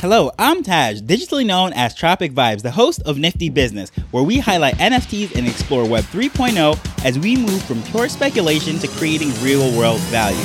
Hello, I'm Taj, digitally known as Tropic Vibes, the host of Nifty Business, where we highlight NFTs and explore Web 3.0 as we move from pure speculation to creating real world value.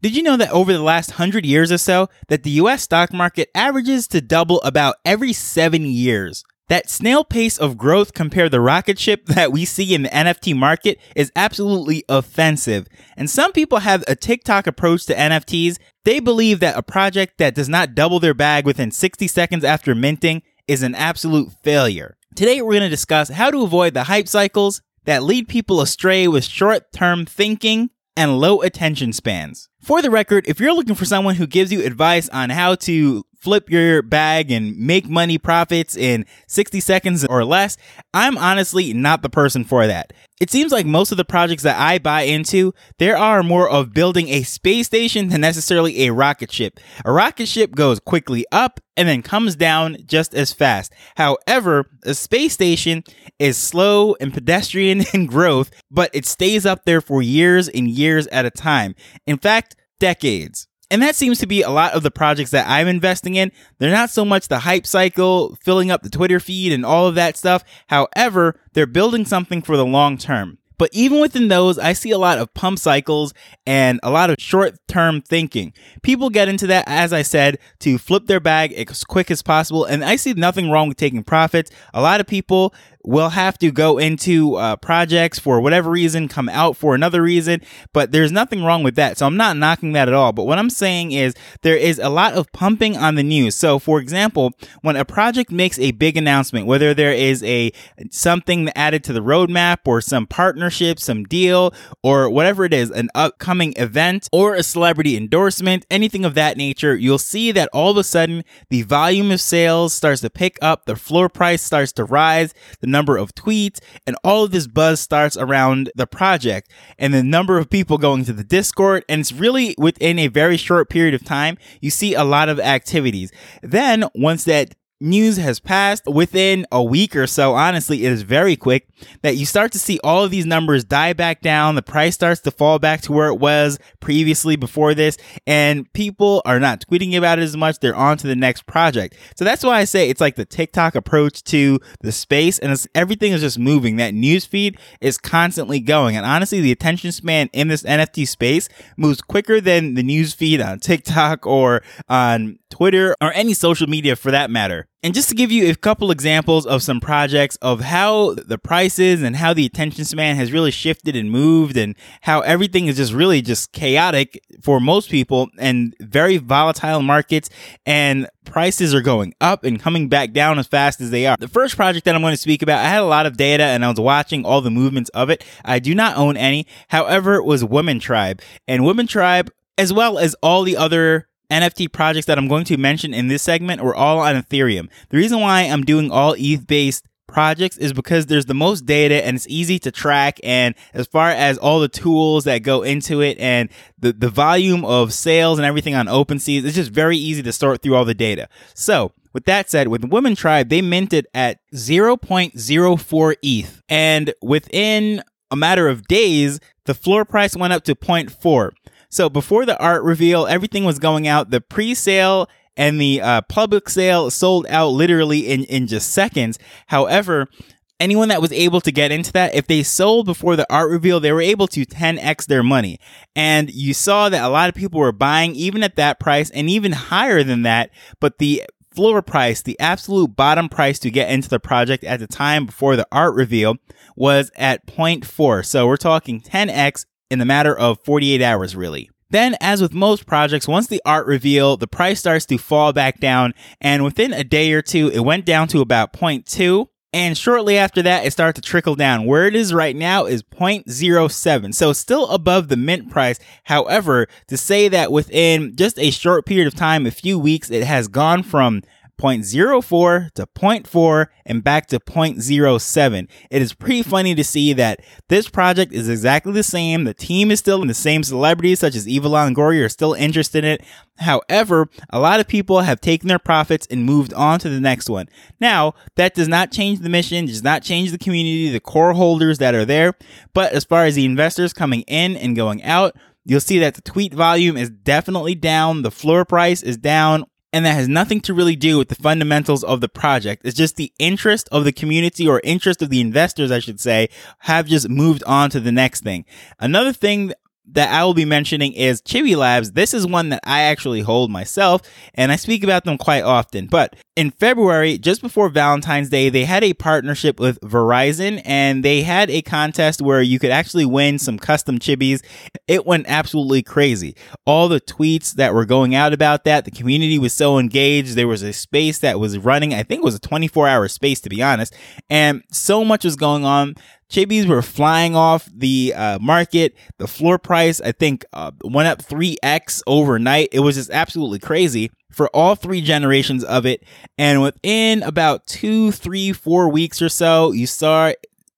Did you know that over the last 100 years or so that the US stock market averages to double about every 7 years? That snail pace of growth compared to the rocket ship that we see in the NFT market is absolutely offensive. And some people have a TikTok approach to NFTs. They believe that a project that does not double their bag within 60 seconds after minting is an absolute failure. Today we're going to discuss how to avoid the hype cycles that lead people astray with short-term thinking and low attention spans. For the record, if you're looking for someone who gives you advice on how to flip your bag and make money profits in 60 seconds or less, I'm honestly not the person for that. It seems like most of the projects that I buy into, there are more of building a space station than necessarily a rocket ship. A rocket ship goes quickly up and then comes down just as fast. However, a space station is slow and pedestrian in growth, but it stays up there for years and years at a time. In fact, decades. And that seems to be a lot of the projects that I'm investing in. They're not so much the hype cycle, filling up the Twitter feed and all of that stuff. However, they're building something for the long term. But even within those, I see a lot of pump cycles and a lot of short term thinking. People get into that, as I said, to flip their bag as quick as possible. And I see nothing wrong with taking profits. A lot of people will have to go into uh, projects for whatever reason, come out for another reason, but there's nothing wrong with that. So I'm not knocking that at all. But what I'm saying is there is a lot of pumping on the news. So for example, when a project makes a big announcement, whether there is a something added to the roadmap or some partnership, some deal, or whatever it is, an upcoming event or a celebrity endorsement, anything of that nature, you'll see that all of a sudden the volume of sales starts to pick up, the floor price starts to rise, the number of tweets, and all of this buzz starts around the project and the number of people going to the Discord. And it's really within a very short period of time, you see a lot of activities. Then once that news has passed within a week or so, honestly, it is very quick that you start to see all of these numbers die back down. The price starts to fall back to where it was previously before this, and people are not tweeting about it as much. They're on to the next project. So that's why I say it's like the TikTok approach to the space, and everything is just moving. That news feed is constantly going. And honestly, the attention span in this NFT space moves quicker than the news feed on TikTok or on Twitter, or any social media for that matter. And just to give you a couple examples of some projects of how the prices and how the attention span has really shifted and moved and how everything is just really just chaotic for most people and very volatile markets and prices are going up and coming back down as fast as they are. The first project that I'm going to speak about, I had a lot of data and I was watching all the movements of it. I do not own any. However, it was Women Tribe and Women Tribe as well as all the other NFT projects that I'm going to mention in this segment were all on Ethereum. The reason why I'm doing all ETH based projects is because there's the most data and it's easy to track. And as far as all the tools that go into it and the, the volume of sales and everything on OpenSea, it's just very easy to sort through all the data. So with that said, with Women Tribe, they minted at 0.04 ETH. And within a matter of days, the floor price went up to 0.4. So before the art reveal, everything was going out. The pre-sale and the uh, public sale sold out literally in, in just seconds. However, anyone that was able to get into that, if they sold before the art reveal, they were able to 10x their money. And you saw that a lot of people were buying even at that price and even higher than that. But the floor price, the absolute bottom price to get into the project at the time before the art reveal was at 0.4. So we're talking 10x in the matter of 48 hours, really. Then, as with most projects, once the art reveal, the price starts to fall back down, and within a day or two, it went down to about 0.2. And shortly after that, it started to trickle down. Where it is right now is 0.07. So still above the mint price. However, to say that within just a short period of time, a few weeks, it has gone from 0.04 to 0.4 and back to 0.07. It is pretty funny to see that this project is exactly the same. The team is still in the same celebrities such as Eva Longoria are still interested in it. However, a lot of people have taken their profits and moved on to the next one. Now, that does not change the mission, does not change the community, the core holders that are there. But as far as the investors coming in and going out, you'll see that the tweet volume is definitely down, the floor price is down, and that has nothing to really do with the fundamentals of the project. It's just the interest of the community or interest of the investors, I should say, have just moved on to the next thing. Another thing that I will be mentioning is Chibi Labs. This is one that I actually hold myself, and I speak about them quite often. But in February, just before Valentine's Day, they had a partnership with Verizon, and they had a contest where you could actually win some custom chibis. It went absolutely crazy. All the tweets that were going out about that, the community was so engaged. There was a space that was running, I think it was a 24 hour space, to be honest, and so much was going on Chibis were flying off the uh, market. The floor price, I think, uh, went up 3x overnight. It was just absolutely crazy for all three generations of it. And within about two, three, four weeks or so, you saw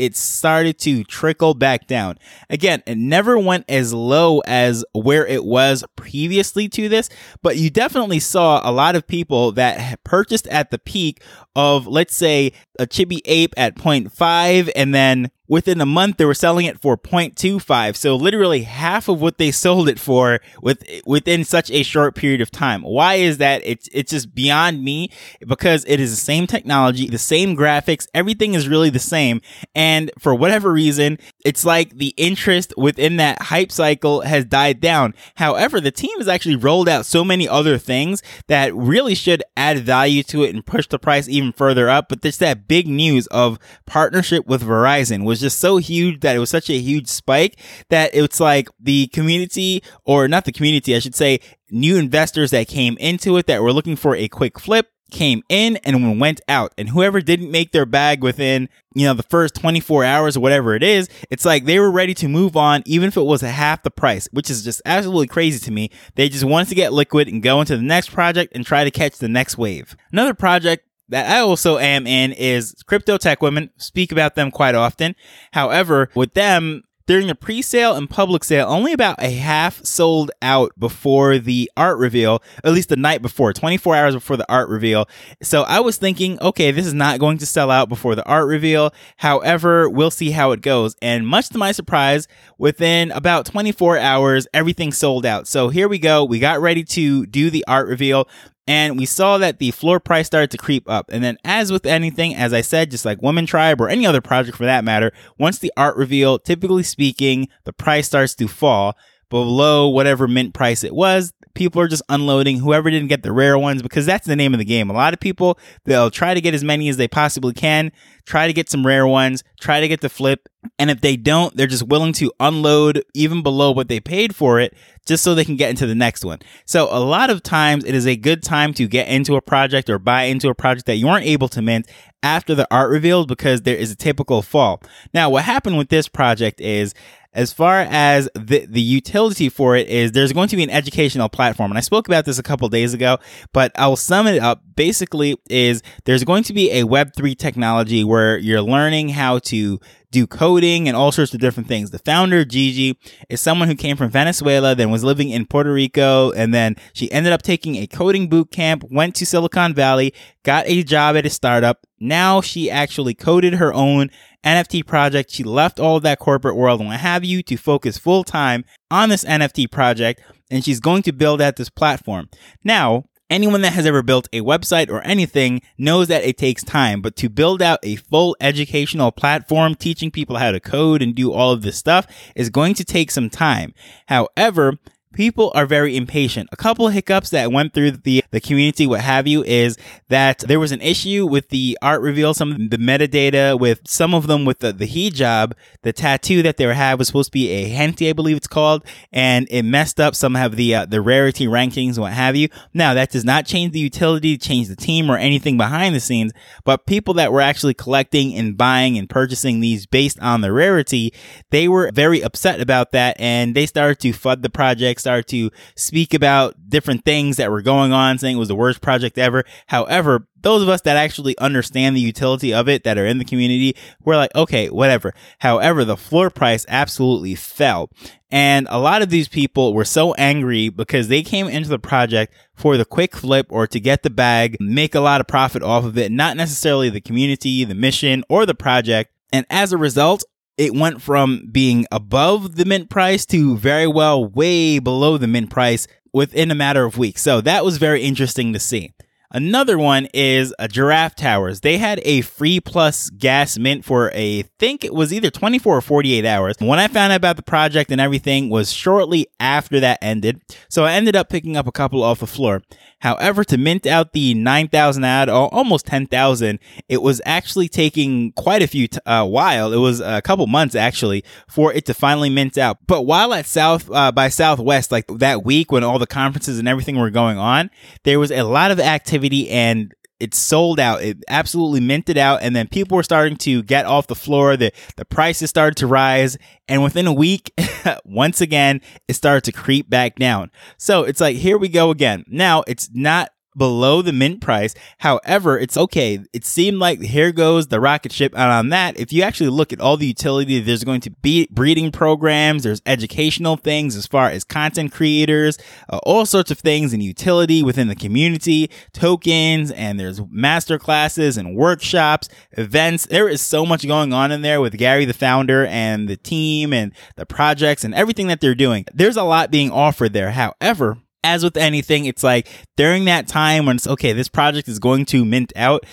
it started to trickle back down. Again, it never went as low as where it was previously to this, but you definitely saw a lot of people that purchased at the peak of, let's say, a chibi ape at 0.5 and then within a month they were selling it for 0.25 so literally half of what they sold it for with within such a short period of time. Why is that? It's it's just beyond me because it is the same technology the same graphics everything is really the same. And for whatever reason it's like the interest within that hype cycle has died down. However the team has actually rolled out so many other things that really should add value to it and push the price even further up. But there's that big news of partnership with Verizon just so huge that it was such a huge spike that it's like the community, or not the community, I should say, new investors that came into it that were looking for a quick flip came in and went out. And whoever didn't make their bag within you know the first 24 hours or whatever it is it's like they were ready to move on even if it was half the price which is just absolutely crazy to me. They just wanted to get liquid and go into the next project and try to catch the next wave. Another project that I also am in is Crypto Tech Women. Speak about them quite often. However, with them, during the pre-sale and public sale, only about a half sold out before the art reveal, at least the night before, 24 hours before the art reveal. So I was thinking, okay, this is not going to sell out before the art reveal. However, we'll see how it goes. And much to my surprise, within about 24 hours, everything sold out. So here we go. We got ready to do the art reveal and we saw that the floor price started to creep up. And then, as with anything, as I said, just like Woman Tribe or any other project for that matter, once the art reveal, typically speaking, the price starts to fall below whatever mint price it was. People are just unloading whoever didn't get the rare ones because that's the name of the game. A lot of people, they'll try to get as many as they possibly can, try to get some rare ones, try to get the flip. And if they don't, they're just willing to unload even below what they paid for it just so they can get into the next one. So a lot of times it is a good time to get into a project or buy into a project that you aren't able to mint after the art reveals because there is a typical fall. Now, what happened with this project is as far as the, the utility for it is there's going to be an educational platform and i spoke about this a couple days ago but i'll sum it up basically is there's going to be a web3 technology where you're learning how to do coding and all sorts of different things. The founder, Gigi, is someone who came from Venezuela, then was living in Puerto Rico, and then she ended up taking a coding boot camp, went to Silicon Valley, got a job at a startup. Now she actually coded her own NFT project. She left all of that corporate world and what have you to focus full time on this NFT project. And she's going to build out this platform. Now, Anyone that has ever built a website or anything knows that it takes time, but to build out a full educational platform teaching people how to code and do all of this stuff is going to take some time. However, people are very impatient. A couple of hiccups that went through the, the community, what have you, is that there was an issue with the art reveal, some of the metadata with some of them with the, the hijab, the tattoo that they had was supposed to be a henti, I believe it's called, and it messed up some of the, uh, the rarity rankings, what have you. Now, that does not change the utility, change the team or anything behind the scenes, but people that were actually collecting and buying and purchasing these based on the rarity, they were very upset about that and they started to FUD the project project, started to speak about different things that were going on, saying it was the worst project ever. However, those of us that actually understand the utility of it that are in the community, we're like, okay, whatever. However, the floor price absolutely fell. And a lot of these people were so angry because they came into the project for the quick flip or to get the bag, make a lot of profit off of it, not necessarily the community, the mission, or the project. And as a result, it went from being above the mint price to very well way below the mint price within a matter of weeks. So that was very interesting to see. Another one is a Giraffe Towers. They had a free plus gas mint for a, I think it was either 24 or 48 hours. When I found out about the project and everything was shortly after that ended. So I ended up picking up a couple off the floor. However, to mint out the 9,000 ad, or almost 10,000, it was actually taking quite a few t- uh, while. It was a couple months actually for it to finally mint out. But while at South uh, by Southwest, like that week when all the conferences and everything were going on, there was a lot of activity and it sold out. It absolutely minted out, and then people were starting to get off the floor. The the prices started to rise, and within a week, once again, it started to creep back down. So it's like here we go again. Now it's not below the mint price. However, it's okay. It seemed like here goes the rocket ship. And on that, if you actually look at all the utility, there's going to be breeding programs, there's educational things as far as content creators, uh, all sorts of things and utility within the community, tokens, and there's master classes and workshops, events. There is so much going on in there with Gary, the founder, and the team and the projects and everything that they're doing. There's a lot being offered there. However, as with anything, it's like during that time when it's okay, this project is going to mint out.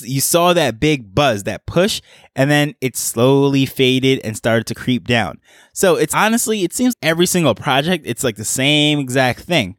you saw that big buzz, that push, and then it slowly faded and started to creep down. So it's honestly, it seems every single project, it's like the same exact thing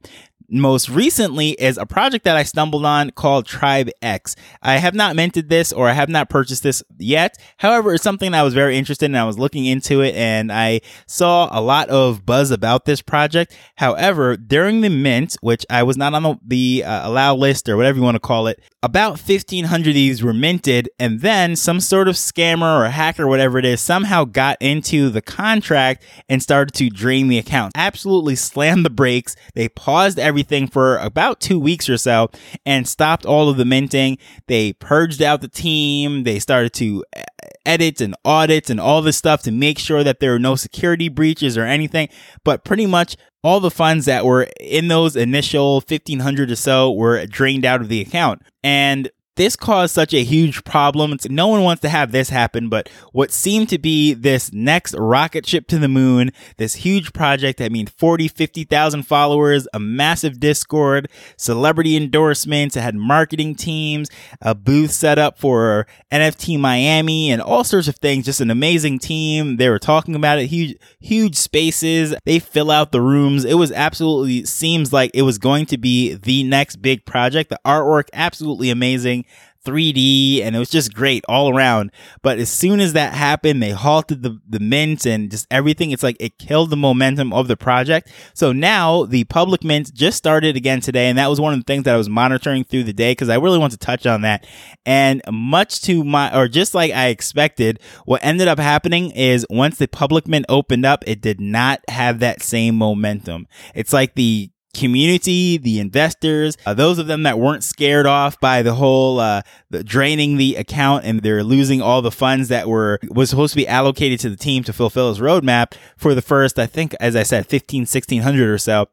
most recently is a project that I stumbled on called Tribe X. I have not minted this or I have not purchased this yet. However, it's something that I was very interested in. I was looking into it and I saw a lot of buzz about this project. However, during the mint, which I was not on the, the uh, allow list or whatever you want to call it, about 1500 of these were minted and then some sort of scammer or hacker, whatever it is, somehow got into the contract and started to drain the account. Absolutely slammed the brakes. They paused everything everything for about two weeks or so and stopped all of the minting. They purged out the team. They started to uh, edit and audit and all this stuff to make sure that there were no security breaches or anything. But pretty much all the funds that were in those initial 1500 or so were drained out of the account. And this caused such a huge problem. No one wants to have this happen, but what seemed to be this next rocket ship to the moon, this huge project that means 40, 50,000 followers, a massive Discord, celebrity endorsements, it had marketing teams, a booth set up for NFT Miami and all sorts of things. Just an amazing team. They were talking about it, huge, huge spaces. They fill out the rooms. It was absolutely seems like it was going to be the next big project. The artwork absolutely amazing. 3D and it was just great all around. But as soon as that happened, they halted the, the mint and just everything. It's like it killed the momentum of the project. So now the public mint just started again today. And that was one of the things that I was monitoring through the day because I really want to touch on that. And much to my, or just like I expected, what ended up happening is once the public mint opened up, it did not have that same momentum. It's like the community, the investors, uh, those of them that weren't scared off by the whole uh, the draining the account and they're losing all the funds that were was supposed to be allocated to the team to fulfill his roadmap for the first, I think, as I said, 15, 1600 or so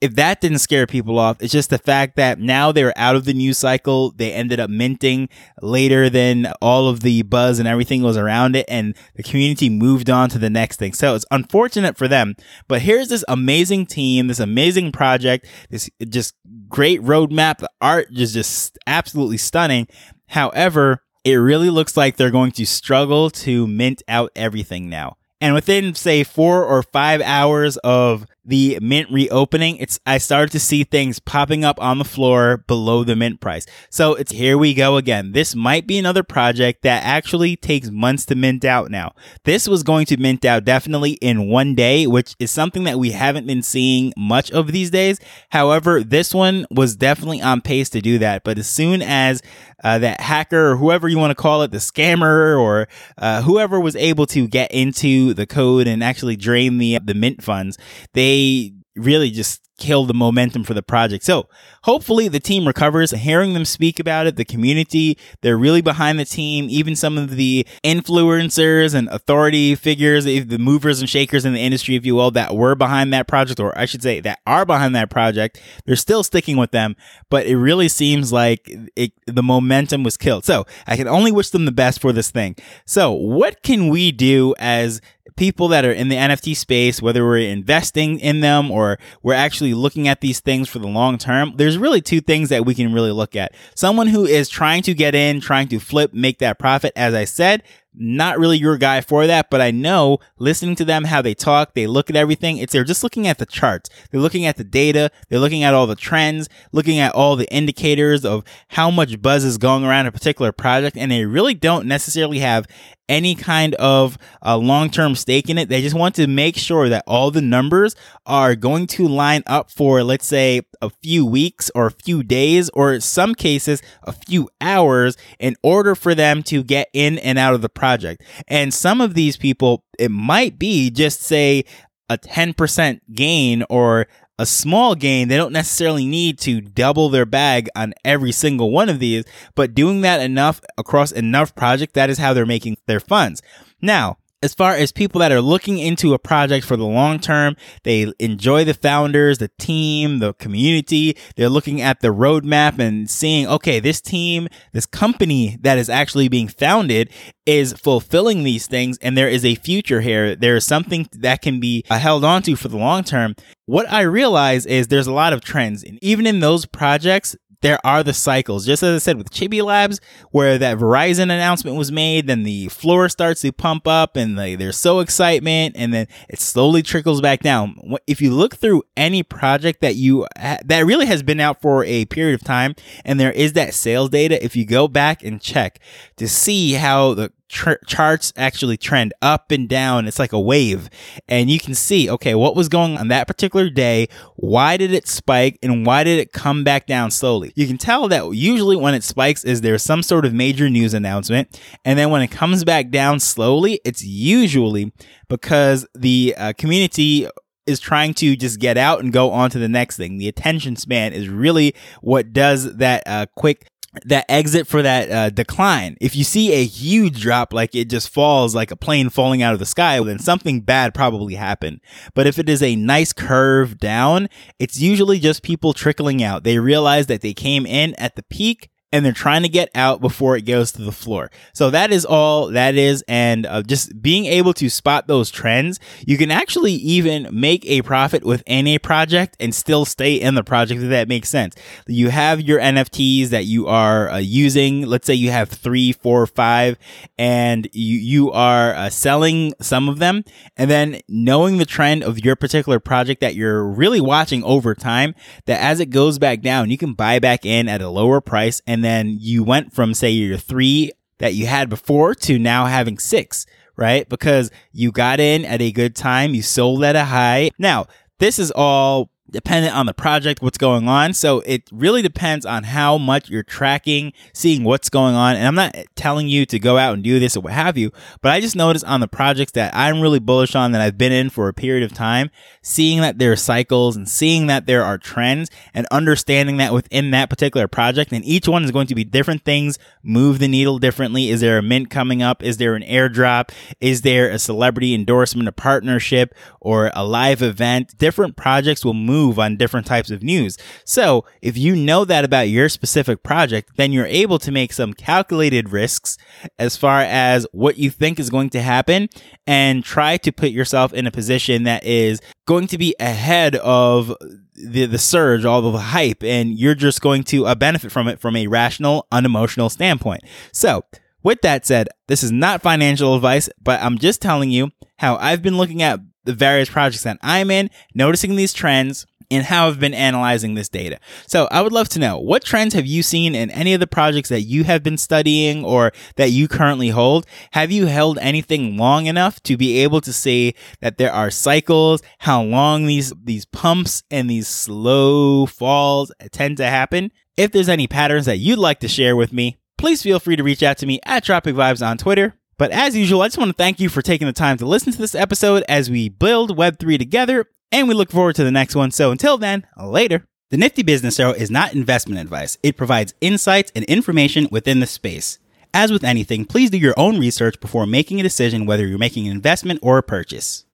if that didn't scare people off, it's just the fact that now they're out of the news cycle. They ended up minting later than all of the buzz and everything was around it, and the community moved on to the next thing. So it's unfortunate for them. But here's this amazing team, this amazing project, this just great roadmap. The art is just absolutely stunning. However, it really looks like they're going to struggle to mint out everything now. And within, say, four or five hours of the mint reopening, it's I started to see things popping up on the floor below the mint price. So it's here we go again. This might be another project that actually takes months to mint out now. This was going to mint out definitely in one day, which is something that we haven't been seeing much of these days. However, this one was definitely on pace to do that. But as soon as uh, that hacker or whoever you want to call it, the scammer or uh, whoever was able to get into the code and actually drain the the mint funds, they really just kill the momentum for the project. So hopefully the team recovers. Hearing them speak about it, the community, they're really behind the team. Even some of the influencers and authority figures, the movers and shakers in the industry, if you will, that were behind that project, or I should say that are behind that project, they're still sticking with them. But it really seems like it, the momentum was killed. So I can only wish them the best for this thing. So what can we do as people that are in the NFT space, whether we're investing in them or we're actually looking at these things for the long term, there's really two things that we can really look at. Someone who is trying to get in, trying to flip, make that profit, as I said, not really your guy for that, but I know listening to them, how they talk, they look at everything. It's they're just looking at the charts. They're looking at the data. They're looking at all the trends, looking at all the indicators of how much buzz is going around a particular project. And they really don't necessarily have any kind of uh, long-term stake in it. They just want to make sure that all the numbers are going to line up for, let's say, a few weeks or a few days, or in some cases, a few hours in order for them to get in and out of the project. And some of these people, it might be just say a 10% gain or a small gain, they don't necessarily need to double their bag on every single one of these, but doing that enough across enough projects, that is how they're making their funds. Now, as far as people that are looking into a project for the long term, they enjoy the founders, the team, the community. They're looking at the roadmap and seeing, okay, this team, this company that is actually being founded is fulfilling these things and there is a future here. There is something that can be held onto for the long term. What I realize is there's a lot of trends and even in those projects, there are the cycles. Just as I said with Chibi Labs, where that Verizon announcement was made, then the floor starts to pump up and they, there's so excitement and then it slowly trickles back down. If you look through any project that you, that really has been out for a period of time and there is that sales data, if you go back and check to see how the tr- charts actually trend up and down. It's like a wave. And you can see, okay, what was going on that particular day? Why did it spike and why did it come back down slowly? You can tell that usually when it spikes is there's some sort of major news announcement. And then when it comes back down slowly, it's usually because the uh, community is trying to just get out and go on to the next thing. The attention span is really what does that uh, quick that exit for that uh, decline. If you see a huge drop, like it just falls like a plane falling out of the sky, then something bad probably happened. But if it is a nice curve down, it's usually just people trickling out. They realize that they came in at the peak and they're trying to get out before it goes to the floor. So that is all that is. And uh, just being able to spot those trends, you can actually even make a profit within a project and still stay in the project if that makes sense. You have your NFTs that you are uh, using. Let's say you have three, four, five, and you, you are uh, selling some of them. And then knowing the trend of your particular project that you're really watching over time, that as it goes back down, you can buy back in at a lower price and then you went from say your three that you had before to now having six, right? Because you got in at a good time, you sold at a high. Now, this is all dependent on the project, what's going on. So it really depends on how much you're tracking, seeing what's going on. And I'm not telling you to go out and do this or what have you, but I just noticed on the projects that I'm really bullish on that I've been in for a period of time, seeing that there are cycles and seeing that there are trends and understanding that within that particular project and each one is going to be different things, move the needle differently. Is there a mint coming up? Is there an airdrop? Is there a celebrity endorsement, a partnership or a live event? Different projects will move move on different types of news. So if you know that about your specific project, then you're able to make some calculated risks as far as what you think is going to happen and try to put yourself in a position that is going to be ahead of the, the surge, all the hype, and you're just going to uh, benefit from it from a rational, unemotional standpoint. So, with that said, this is not financial advice, but I'm just telling you how I've been looking at the various projects that I'm in, noticing these trends, and how I've been analyzing this data. So I would love to know what trends have you seen in any of the projects that you have been studying or that you currently hold? Have you held anything long enough to be able to say that there are cycles, how long these, these pumps and these slow falls tend to happen? If there's any patterns that you'd like to share with me, please feel free to reach out to me at Tropic Vibes on Twitter but as usual, I just want to thank you for taking the time to listen to this episode as we build Web3 together. And we look forward to the next one. So until then, later. The Nifty Business Arrow is not investment advice. It provides insights and information within the space. As with anything, please do your own research before making a decision whether you're making an investment or a purchase.